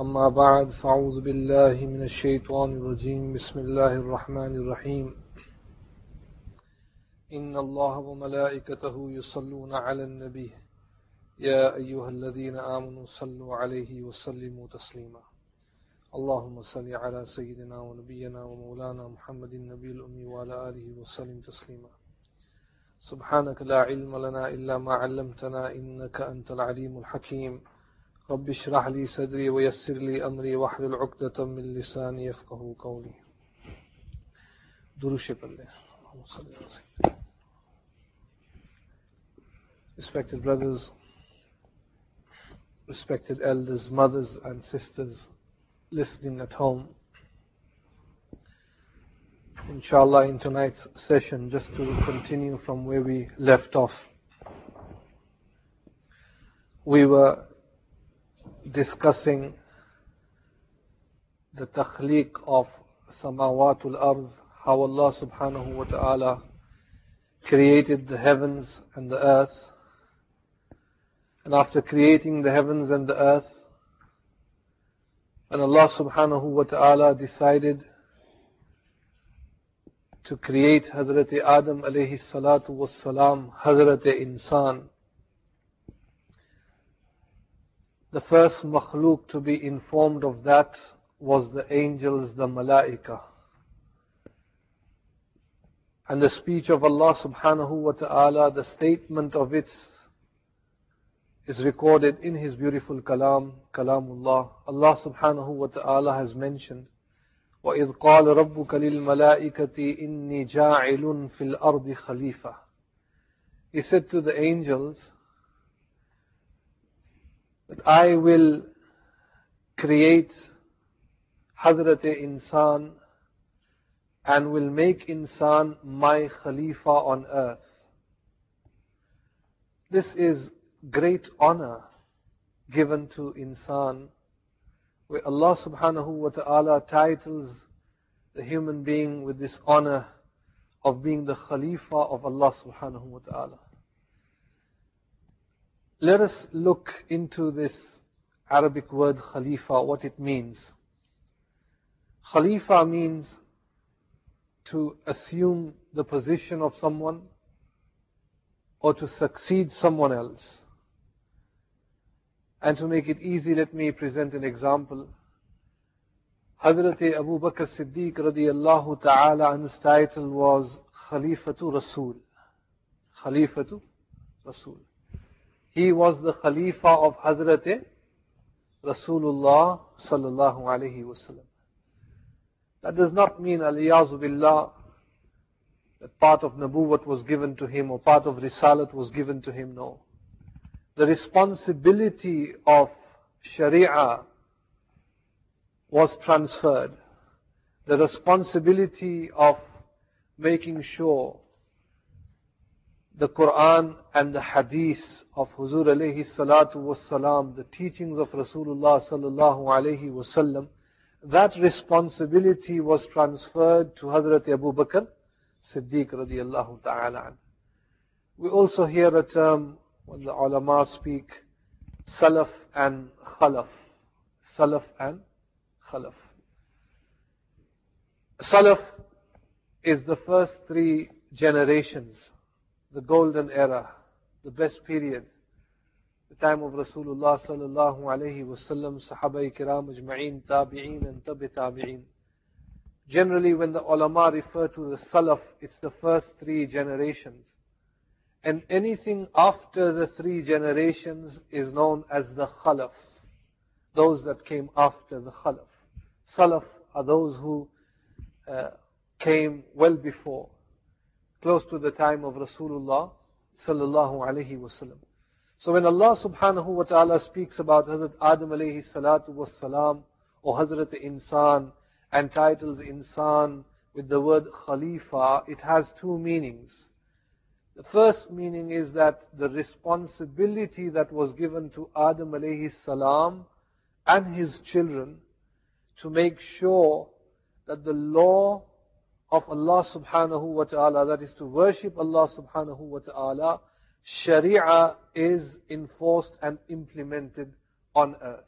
أما بعد فأعوذ بالله من الشيطان الرجيم. بسم الله الرحمن الرحيم. إن الله وملائكته يصلون على النبي. يا أيها الذين آمنوا صلوا عليه وسلموا تسليما. اللهم صل على سيدنا ونبينا ومولانا محمد النبي الأمي وعلى آله وسلم تسليما. سبحانك لا علم لنا إلا ما علمتنا إنك أنت العليم الحكيم. رب اشرح لي صدري ويسر لي أمري واحلل عقدة من لساني قولي Respected brothers, respected elders, mothers and sisters listening at home. Inshallah in tonight's session, just to continue from where we left off. We were discussing the takhliq of samawatul arz, how Allah subhanahu wa ta'ala created the heavens and the earth. And after creating the heavens and the earth, and Allah subhanahu wa ta'ala decided to create Hazrat Adam alayhi salatu was salam, Hazrat Insan, the first makhluk to be informed of that was the angels, the malaika. And the speech of Allah subhanahu wa ta'ala, the statement of it is recorded in His beautiful kalam, kalamullah. Allah subhanahu wa ta'ala has mentioned, وَإِذْ قَالَ رَبُّكَ لِلْمَلَائِكَةِ إِنِّي جَاعِلٌ فِي الْأَرْضِ خَلِيفَةً He said to the angels, that I will create Hazrat Insan and will make Insan my Khalifa on earth. This is great honor given to Insan, where Allah subhanahu wa ta'ala titles the human being with this honor of being the Khalifa of Allah subhanahu wa ta'ala. Let us look into this Arabic word Khalifa, what it means. Khalifa means to assume the position of someone or to succeed someone else. And to make it easy, let me present an example. Hazrat Abu Bakr Siddiq radiallahu ta'ala, and his title was Khalifatu Rasul. Khalifatu Rasul. He was the Khalifa of Hazrat Rasulullah sallallahu alayhi wasallam. That does not mean, aliyazu billah, that part of Nabuwat was given to him or part of Risalat was given to him, no. The responsibility of Sharia was transferred. The responsibility of making sure the Quran and the Hadith of Huzur alayhi salatu was salam, the teachings of Rasulullah sallallahu alayhi wasallam, that responsibility was transferred to Hazrat Abu Bakr Siddiq radiallahu ta'ala. We also hear a term when the ulama speak, Salaf and Khalaf. Salaf and Khalaf. Salaf is the first three generations, the golden era, the best period, the time of Rasulullah sallallahu alayhi wasallam, Sahaba kiram ajma'in, tabi'een and tabi. Generally when the ulama refer to the Salaf, it's the first three generations. And anything after the three generations is known as the Khalaf. Those that came after the Khalaf. Salaf are those who uh, came well before, close to the time of Rasulullah sallallahu alaihi wasallam. So when Allah subhanahu wa ta'ala speaks about Hazrat Adam alayhi salatu was salam or Hazrat Insan entitles insan with the word Khalifa, it has two meanings. The first meaning is that the responsibility that was given to Adam alayhi salam and his children to make sure that the law of Allah subhanahu wa ta'ala, that is to worship Allah subhanahu wa ta'ala, Sharia is enforced and implemented on earth.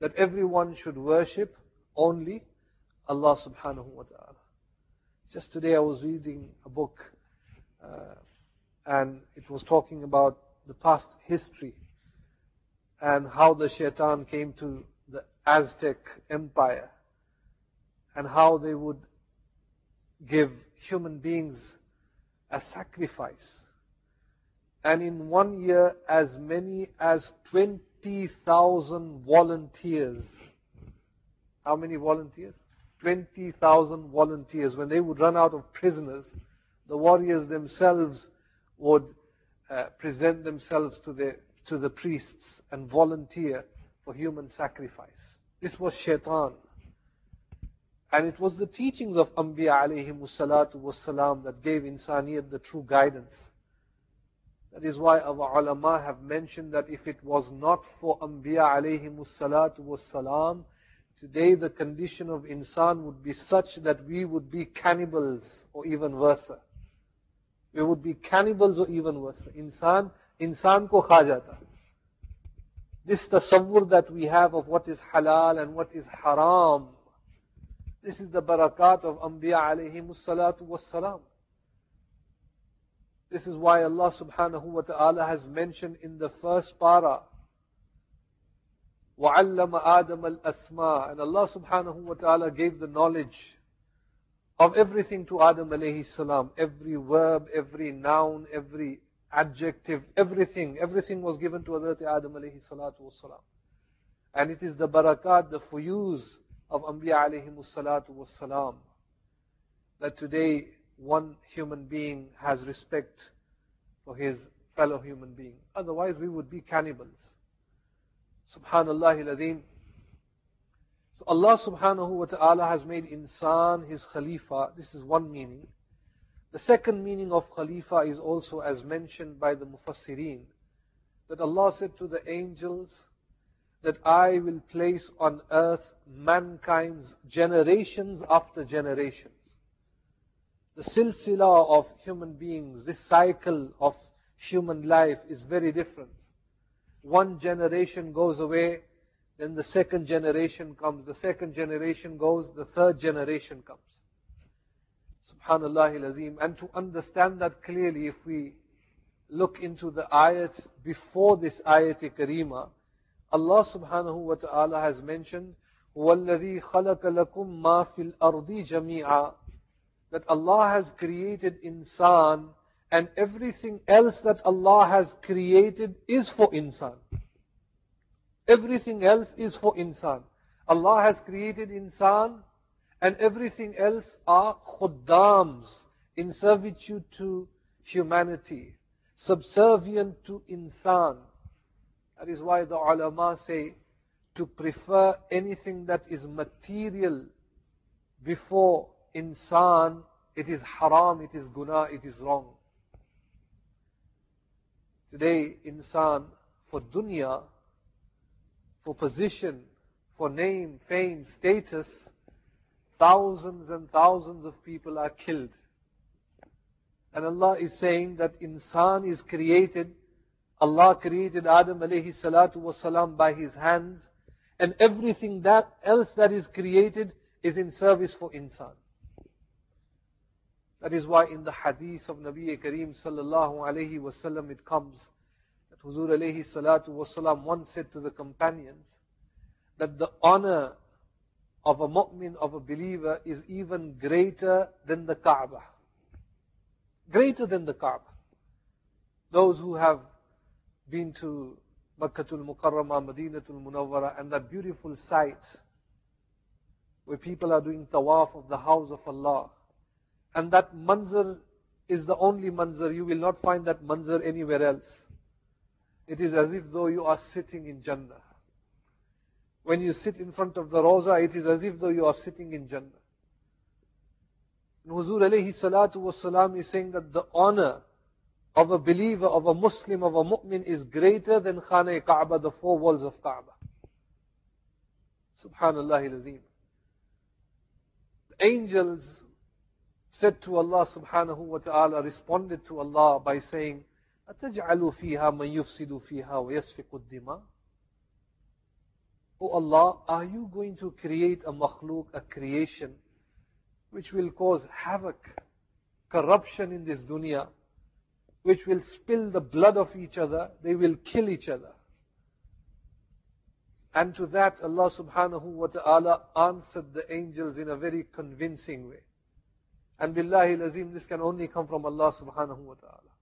That everyone should worship only Allah subhanahu wa ta'ala. Just today I was reading a book uh, and it was talking about the past history and how the shaitan came to the Aztec empire and how they would give human beings a sacrifice. And in one year, as many as 20,000 volunteers. How many volunteers? 20,000 volunteers. When they would run out of prisoners, the warriors themselves would uh, present themselves to the, to the priests and volunteer for human sacrifice. This was shaitan. And it was the teachings of Anbiya alayhi salatu wasalam that gave insaniyat the true guidance. That is why our ulama have mentioned that if it was not for Anbiya alayhi salatu wasalam, today the condition of insan would be such that we would be cannibals or even worse. We would be cannibals or even worse. Insan, insan ko kha jata. This tasawwur that we have of what is halal and what is haram, this is the barakat of Anbiya alayhi salatu wassalam. This is why Allah subhanahu wa ta'ala has mentioned in the first para, وَعَلَّمَ آدَمَ الْأَسْمَاءِ And Allah subhanahu wa ta'ala gave the knowledge of everything to Adam alayhi salam. Every verb, every noun, every adjective, everything. Everything was given to Hazrat Adam alayhi salatu wasalam. And it is the barakat, the fuyuz of Anbiya alayhi salatu wassalam. That today one human being has respect for his fellow human being. Otherwise we would be cannibals. Subhanallah al So Allah subhanahu wa ta'ala has made insan his khalifa. This is one meaning. The second meaning of khalifa is also as mentioned by the mufassirin. That Allah said to the angels, that I will place on earth mankind's generations after generations. The silsila of human beings, this cycle of human life is very different. One generation goes away, then the second generation comes, the second generation goes, the third generation comes. Subhanallah al-Azim. And to understand that clearly, if we look into the ayats before this ayat karima, Allah subhanahu wa ta'ala has mentioned, وَالَّذِي خَلَقَ لَكُم مَا فِي الْأَرْضِ جَمِيعًا That Allah has created insan and everything else that Allah has created is for insan. Everything else is for insan. Allah has created insan and everything else are khuddams in servitude to humanity, subservient to insan. That is why the ulama say to prefer anything that is material before insan, it is haram, it is guna, it is wrong. Today, insan, for dunya, for position, for name, fame, status, thousands and thousands of people are killed. And Allah is saying that insan is created Allah created Adam alayhi salatu wasalam by his hands, and everything that else that is created is in service for insan. That is why in the hadith of Nabi Kareem sallallahu alayhi wasallam it comes that Huzur alayhi salatu wasalam once said to the companions that the honor of a mu'min, of a believer, is even greater than the Kaaba. Greater than the Kaaba. Those who have been to Makkatul Mukarramah, Madinatul Munawwara, and that beautiful site where people are doing tawaf of the house of Allah. And that manzar is the only manzar. You will not find that manzar anywhere else. It is as if though you are sitting in Jannah. when you sit in front of the Roza, it is as if though you are sitting in Jannah. And Huzur alayhi salatu wasalam is saying that the honor of a believer, of a Muslim, of a mu'min is greater than Khana Kaaba, the four walls of Kaaba. Subhanallah al-Azim. The angels said to Allah subhanahu wa ta'ala, responded to Allah by saying, أَتَجْعَلُ فِيهَا مَنْ يُفْسِدُ فِيهَا وَيَسْفِقُ الدِّمَاءِ Oh Allah, are you going to create a makhluk, a creation, which will cause havoc, corruption in this dunya, which will spill the blood of each other, they will kill each other. And to that Allah subhanahu wa ta'ala answered the angels in a very convincing way. And billahi lazim, this can only come from Allah subhanahu wa ta'ala.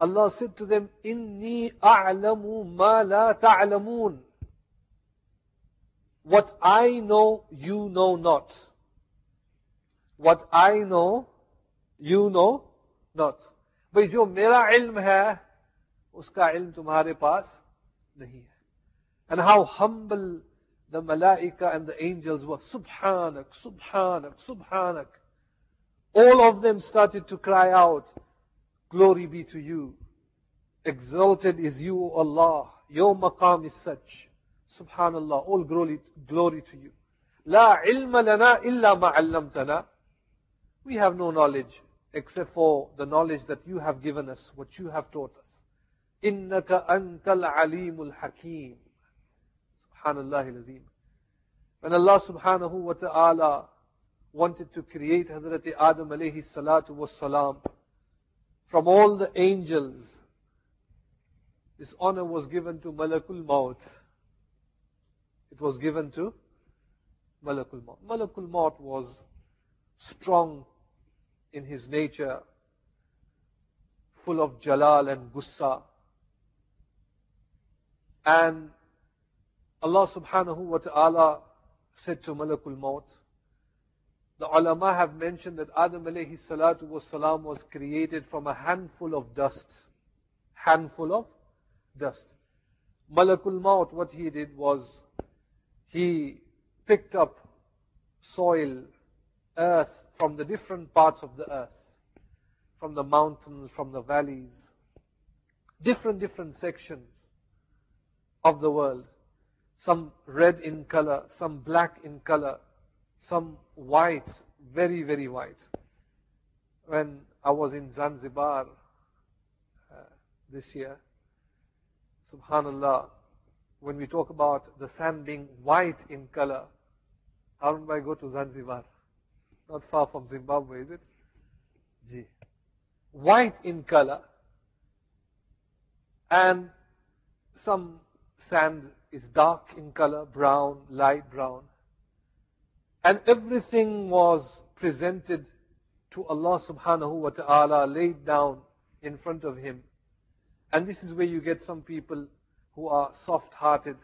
Allah said to them, Inni a'lamu ma la ta'lamun. What I know, you know not. What I know, you know not. भाई जो मेरा इल्म है उसका इल्म तुम्हारे पास नहीं है and how humble the malaika and the angels were subhanak subhanak subhanak all of them started to cry out glory be to you exalted is you allah your maqam is such subhanallah all glory glory to you la ilma lana illa ma 'allamtana we have no knowledge except for the knowledge that you have given us, what you have taught us. إِنَّكَ أَنْتَ الْعَلِيمُ الْحَكِيمُ Subhanallah al-Azim. When Allah subhanahu wa ta'ala wanted to create Hazrat Adam alayhi salatu was salam, from all the angels, this honor was given to Malakul Maut. It was given to Malakul Maut. Malakul Maut was strong in his nature, full of jalal and gussa. And Allah subhanahu wa ta'ala said to Malakul Maut, the ulama have mentioned that Adam alayhi salatu was salam was created from a handful of dust. Handful of dust. Malakul Maut, what he did was, he picked up soil, earth, from the different parts of the earth, from the mountains, from the valleys, different, different sections of the world. Some red in color, some black in color, some white, very, very white. When I was in Zanzibar uh, this year, subhanallah, when we talk about the sand being white in color, how do I go to Zanzibar? Not far from Zimbabwe, is it? Gee. White in color. And some sand is dark in color, brown, light brown. And everything was presented to Allah subhanahu wa ta'ala, laid down in front of Him. And this is where you get some people who are soft-hearted.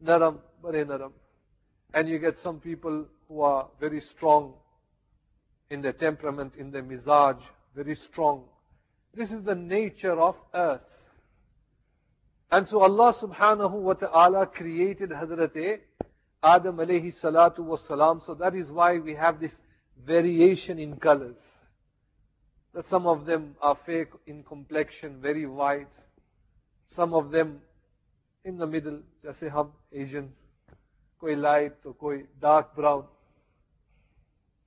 Naram, bare naram. And you get some people who are very strong in their temperament, in their mizaj, very strong. This is the nature of earth. And so Allah subhanahu wa ta'ala created Hazrat Adam alayhi salatu was salam. So that is why we have this variation in colors. That some of them are fake in complexion, very white. Some of them in the middle, say hum Asians. Koi light, or koi dark brown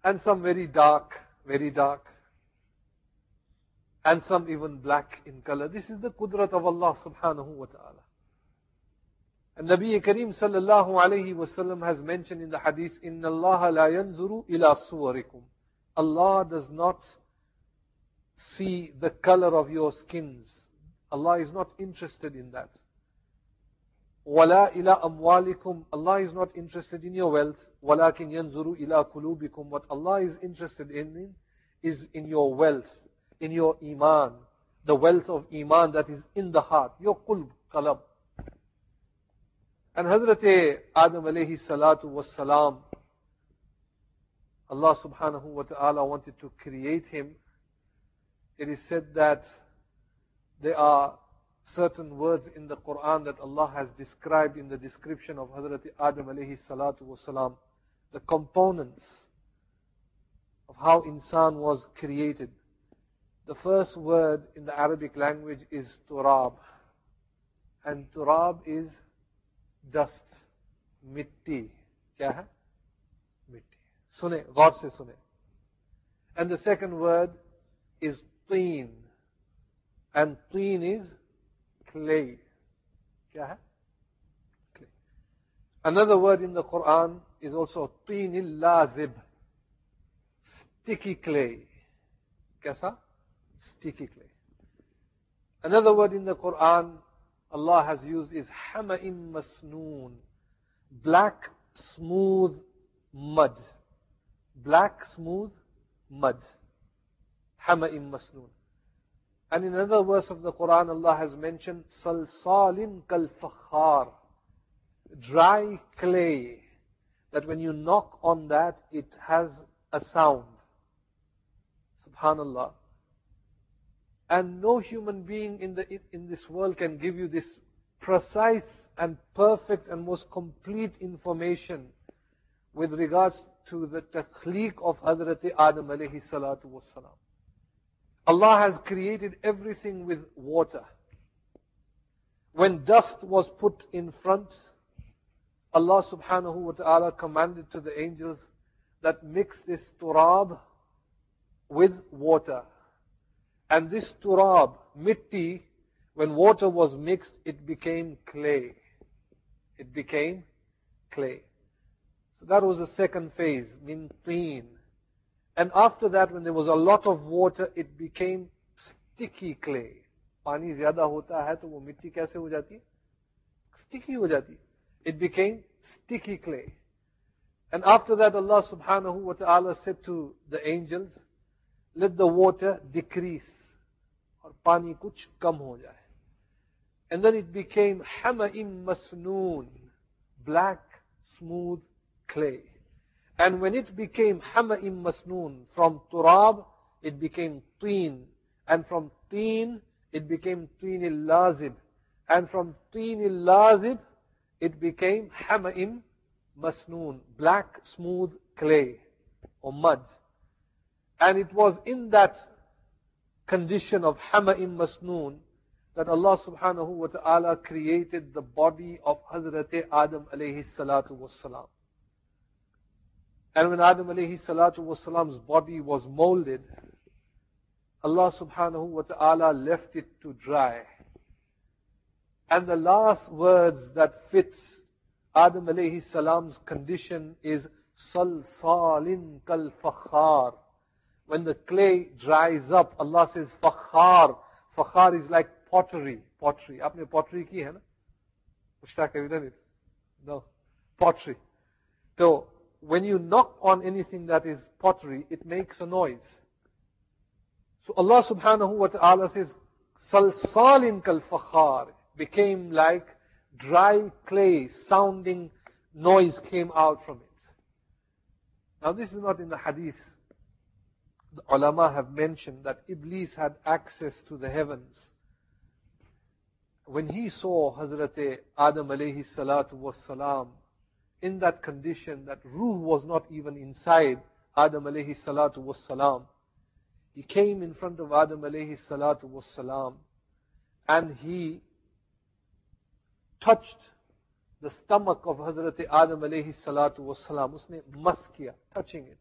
and some very dark, very dark, and some even black in color. This is the qudrat of Allah subhanahu wa ta'ala. And Nabi Kareem sallallahu alayhi wasallam has mentioned in the hadith, إِنَّ اللَّهَ لَا يَنْزُرُ إِلَى صُوَرِكُمْ Allah does not see the color of your skins. Allah is not interested in that. وَلَا إِلَىٰ أَمْوَالِكُمْ Allah is not interested in your wealth. وَلَكِنْ يَنْظُرُ إِلَىٰ قُلُوبِكُمْ What Allah is interested in is in your wealth, in your iman, the wealth of iman that is in the heart, your qulb, qalab. And Hazrat Adam alayhi salatu was salam, Allah subhanahu wa ta'ala wanted to create him. It is said that there are certain words in the Quran that Allah has described in the description of Hazrat Adam alayhi salatu wasalam, the components of how insan was created. The first word in the Arabic language is turab. And turab is dust, mitti. Kya hai? Mitti. Sune, God se sune. And the second word is teen. And teen is clay. Kya hai clay another word in the quran is also tinil lazib sticky clay. Kaisa? Sticky clay. Another word in the quran allah has used is hama'im masnoon black smooth mud. Black smooth mud. Hama'im masnoon. And in another verse of the Quran, Allah has mentioned salsalin kal fakhar. Dry clay. That when you knock on that, it has a sound. Subhanallah. And no human being in, the, in this world can give you this precise and perfect and most complete information with regards to the takhliq of Hazrat Adam alayhi salatu wasalam. Allah has created everything with water. When dust was put in front, Allah subhanahu wa ta'ala commanded to the angels that mix this turab with water. And this turab, mitti, when water was mixed, it became clay it became clay. So that was the second phase, min. And after that, when there was a lot of water, it became sticky clay. पानी ज्यादा होता है तो वो मिट्टी कैसे हो जाती है स्टिकी हो जाती it became sticky clay and after that Allah subhanahu wa ta'ala said to the angels let the water decrease और पानी कुछ कम हो जाए and then it became hama'im masnoon, black, smooth clay. And when it became hama'im masnoon, from turab, it became teen. And from teen, it became teen lazib. And from teen lazib, it became hama'im masnoon, black, smooth clay or mud. And it was in that condition of hama'im masnoon that Allah subhanahu wa ta'ala created the body of Hazrat Adam alayhi salatu wasalam. And when Adam alayhi salatu wasalam's body was molded, Allah subhanahu wa ta'ala left it to dry. And the last words that fits Adam alayhi salam's condition is salsalin kal fakhar. When the clay dries up, Allah says fakhar. Fakhar is like pottery. Pottery. Aapne pottery ki hai na? Mushtaq, have you done it? No. Pottery. So, when you knock on anything that is pottery, it makes a noise. So Allah subhanahu wa ta'ala says, Salsalin kal fakhar became like dry clay, sounding noise came out from it. Now this is not in the hadith. The ulama have mentioned that Iblis had access to the heavens when he saw Hazrat Adam alayhi salatu was salam in that condition that ruh was not even inside Adam alayhi salatu was salam, he came in front of Adam alayhi salatu was salam and he touched the stomach of Hazrat Adam alayhi salatu was salam. Usne mas touching it.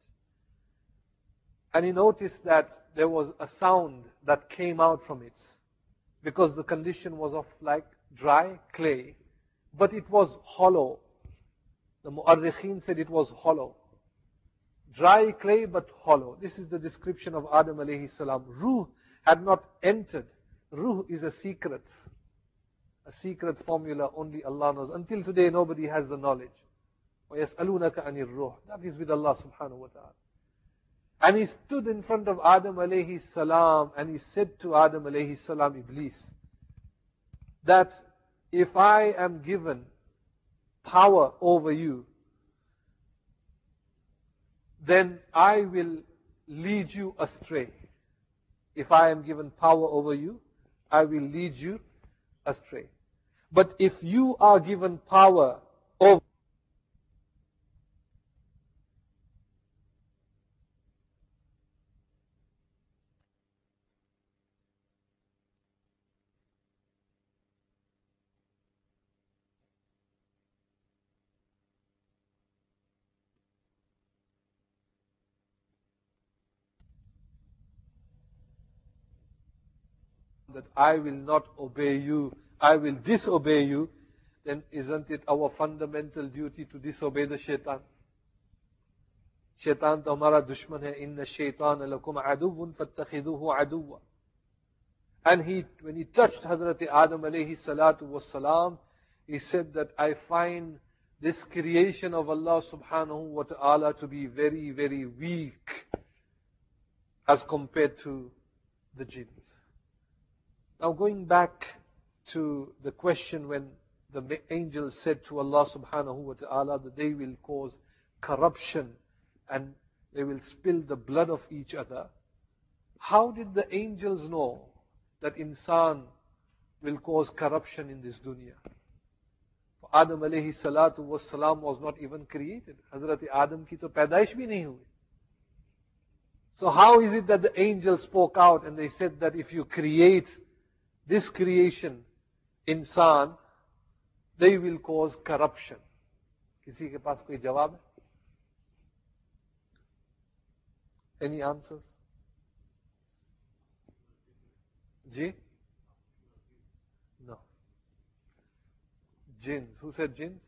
And he noticed that there was a sound that came out from it because the condition was of like dry clay, but it was hollow. The Mu'arrikhin said it was hollow. Dry clay but hollow. This is the description of Adam alayhi salam. Ruh had not entered. Ruh is a secret. A secret formula only Allah knows. Until today nobody has the knowledge. وَيَسْأَلُونَكَ عَنِ الرُّحِ That is with Allah subhanahu wa ta'ala. And he stood in front of Adam alayhi salam and he said to Adam alayhi salam, Iblis, that if I am given power over you, then I will lead you astray. If I am given power over you, I will lead you astray. But if you are given power over that I will not obey you, I will disobey you, then isn't it our fundamental duty to disobey the shaitan? Shaitan تو ہمارا دشمن ہے ان شیطان لکم عدو فاتخذوه and he when he touched Hazrat Adam alayhi salatu was salam he said that I find this creation of Allah subhanahu wa ta'ala to be very very weak as compared to the jinn now going back to the question when the angels said to Allah subhanahu wa ta'ala that they will cause corruption and they will spill the blood of each other. How did the angels know that insan will cause corruption in this dunya? Adam alayhi salatu was salam was not even created. Hazrat Adam ki to paidaish bhi nahi hui. So how is it that the angels spoke out and they said that if you create this creation, insan, they will cause corruption. किसी के पास कोई जवाब है Any answers? Ji? No. Jinns. Who said jinns?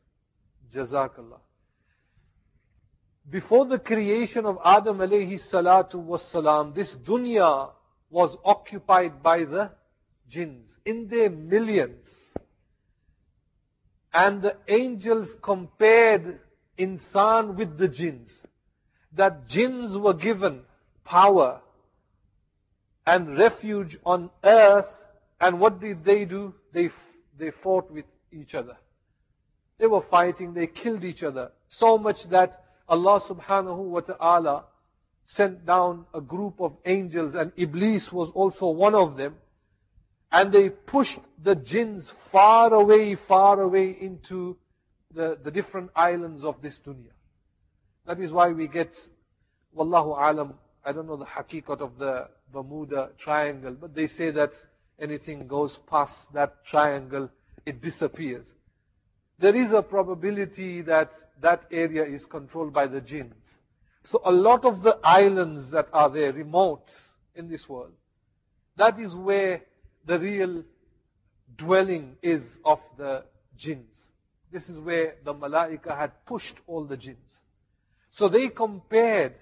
Jazakallah. Before the creation of Adam alayhi salatu was salam, this dunya was occupied by the jinns in their millions. And the angels compared insan with the jinns. That jinns were given power and refuge on earth. And what did they do? They, they fought with each other. They were fighting, they killed each other. So much that Allah subhanahu wa ta'ala sent down a group of angels and Iblis was also one of them and they pushed the jinns far away, far away into the, the different islands of this dunya. That is why we get, Wallahu alam, I don't know the hakikat of the Bermuda Triangle, but they say that anything goes past that triangle, it disappears. There is a probability that that area is controlled by the jinns. So a lot of the islands that are there, remote in this world, that is where the real dwelling is of the jinns. This is where the malaika had pushed all the jinns. So they compared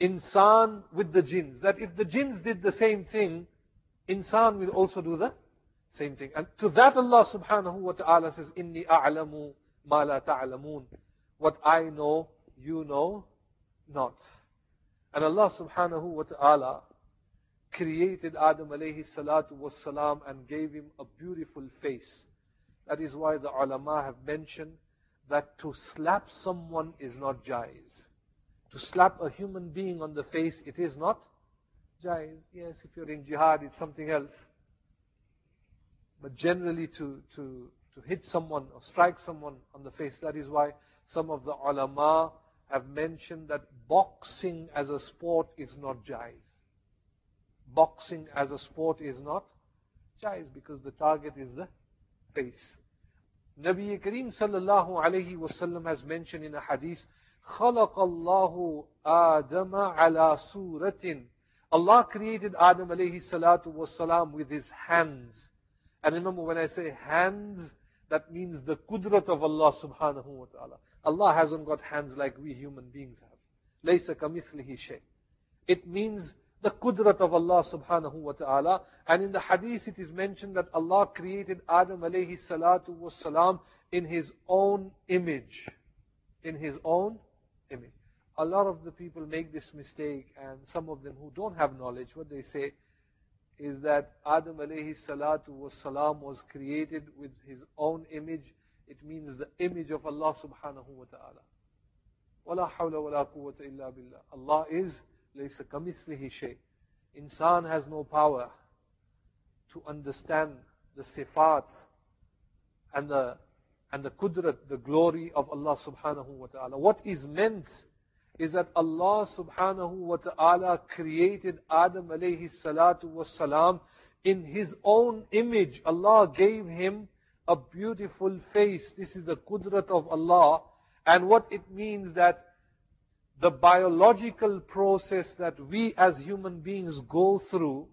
insan with the jinns. That if the jinns did the same thing, insan will also do the same thing. And to that Allah subhanahu wa ta'ala says, Inni a'lamu ma la ta'lamun. What I know, you know not. And Allah subhanahu wa ta'ala created Adam alayhi salatu was salam and gave him a beautiful face. That is why the ulama have mentioned that to slap someone is not jais. To slap a human being on the face, it is not jais. Yes, if you're in jihad, it's something else. But generally to, to, to hit someone or strike someone on the face, that is why some of the ulama have mentioned that boxing as a sport is not jais boxing as a sport is not jais because the target is the face. Nabi Kareem sallallahu alayhi wasallam has mentioned in a hadith, خلق الله آدم على سورة Allah created Adam alayhi salatu wasalam with his hands. And remember when I say hands, that means the kudrat of Allah subhanahu wa ta'ala. Allah hasn't got hands like we human beings have. لَيْسَ كَمِثْلِهِ شَيْءٍ It means the kudrat of Allah subhanahu wa ta'ala. And in the hadith it is mentioned that Allah created Adam alayhi salatu was salam in His own image. In His own image. A lot of the people make this mistake and some of them who don't have knowledge, what they say is that Adam alayhi salatu was salam was created with his own image. It means the image of Allah subhanahu wa ta'ala. ولا حول ولا قوة إلا بالله. Allah is ليس كمثله شيء. Insan has no power to understand the sifat and the and the kudrat, the glory of Allah subhanahu wa ta'ala. What is meant is that Allah subhanahu wa ta'ala created Adam alayhi salatu was salam in his own image. Allah gave him a beautiful face. This is the kudrat of Allah. And what it means that the biological process that we as human beings go through,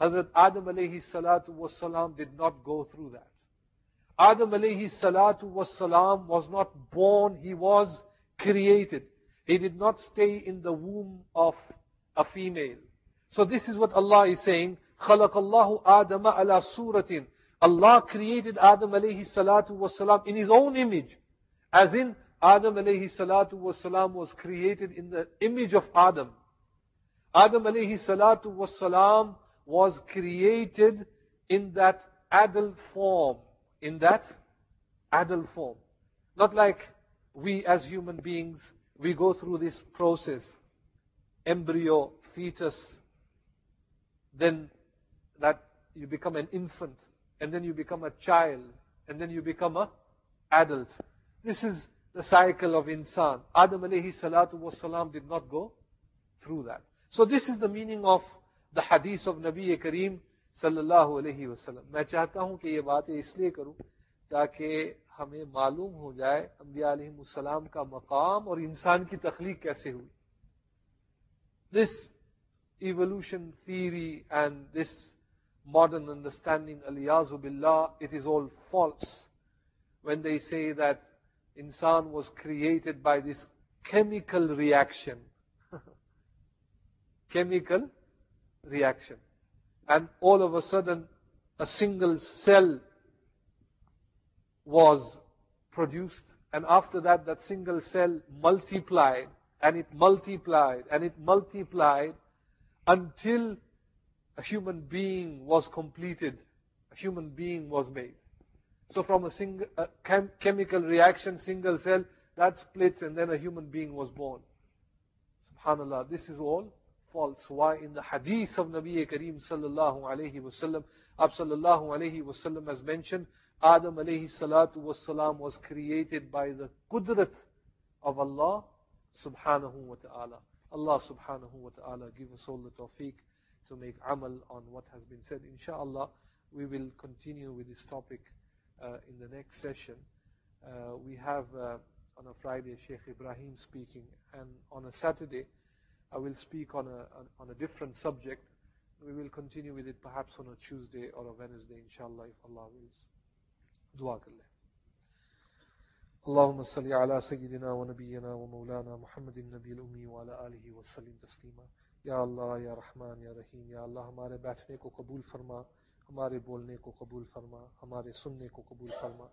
Hazrat Adam alayhi salatu was salam did not go through that. Adam alayhi salatu was salam was not born, he was created. He did not stay in the womb of a female. So this is what Allah is saying. خَلَقَ اللَّهُ آدَمَ عَلَى سُورَةٍ Allah created Adam alayhi salatu was salam in His own image. As in, Adam alayhi salatu was salam was created in the image of Adam. Adam alayhi salatu was salam was created in that adult form in that adult form. Not like we as human beings, we go through this process, embryo, fetus, then that you become an infant, and then you become a child, and then you become a adult. This is cycle of انسان Adam علیہ alayhi salatu was salam did not go through that. So this is the meaning of the hadith of صلی اللہ علیہ وسلم میں چاہتا ہوں کہ یہ باتیں اس لیے کروں تاکہ ہمیں معلوم ہو جائے انبیاء علیہ السلام کا مقام اور انسان کی تخلیق کیسے ہوئی this evolution theory and this modern understanding الیاز بلّہ it is all false when they see that insan was created by this chemical reaction. chemical reaction. And all of a sudden a single cell was produced. And after that that single cell multiplied and it multiplied and it multiplied until a human being was completed. A human being was made so from a single a chem chemical reaction single cell that splits and then a human being was born subhanallah this is all false. Why? In the hadith of Nabi Kareem sallallahu alayhi wasallam, Ab sallallahu alayhi wasallam has mentioned, Adam alayhi salatu wasalam was created by the qudrat of Allah subhanahu wa ta'ala. Allah subhanahu wa ta'ala give us all the tawfiq to make amal on what has been said. Inshallah, we will continue with this topic uh, in the next session. Uh, we have uh, on a Friday Sheikh Ibrahim speaking, and on a Saturday I will speak on a, on a different subject. We will continue with it perhaps on a Tuesday or a Wednesday, inshallah, if Allah wills. Dua اللهم صل على سيدنا ونبينا ومولانا محمد النبي الأمي وعلى آله وسلم تسليما يا الله يا يا رحيم يا الله ہمارے بیٹھنے کو قبول فرما ہمارے بولنے کو قبول فرما ہمارے سننے کو قبول فرما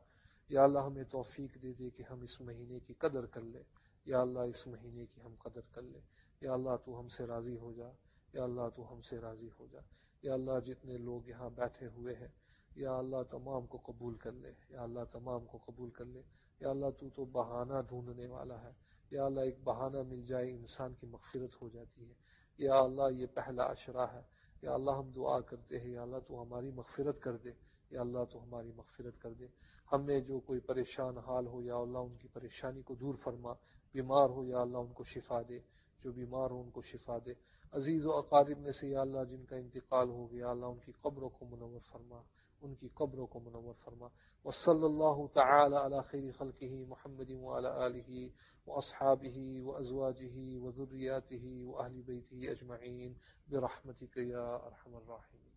یا اللہ ہمیں توفیق دے دے کہ ہم اس مہینے کی قدر کر لیں یا اللہ اس مہینے کی ہم قدر کر لیں یا اللہ تو ہم سے راضی ہو جا یا اللہ تو ہم سے راضی ہو جا یا اللہ جتنے لوگ یہاں بیٹھے ہوئے ہیں یا اللہ تمام کو قبول کر لے یا اللہ تمام کو قبول کر لے یا اللہ تو تو بہانہ ڈھونڈنے والا ہے یا اللہ ایک بہانہ مل جائے انسان کی مغفرت ہو جاتی ہے یا اللہ یہ پہلا اشرا ہے یا اللہ ہم دعا کرتے ہیں، یا اللہ تو ہماری مغفرت کر دے، یا اللہ تو ہماری مغفرت کر دے۔ ہم میں جو کوئی پریشان حال ہو، یا اللہ ان کی پریشانی کو دور فرما، بیمار ہو، یا اللہ ان کو شفا دے۔ جو بیمار ہو، ان کو شفا دے۔ عزیز و اقارب میں سے، یا اللہ جن کا انتقال ہو گیا اللہ ان کی قبروں کو منور فرما۔ ان کی قبروں کو منور فرما۔ وصلی اللہ تعالی علی خیر خلقہ محمد وعلی آلہ واصحابہ وازواجہ وذریاتہ واہل بیتہ اجمعین برحمتک یا ارحم الراحمین۔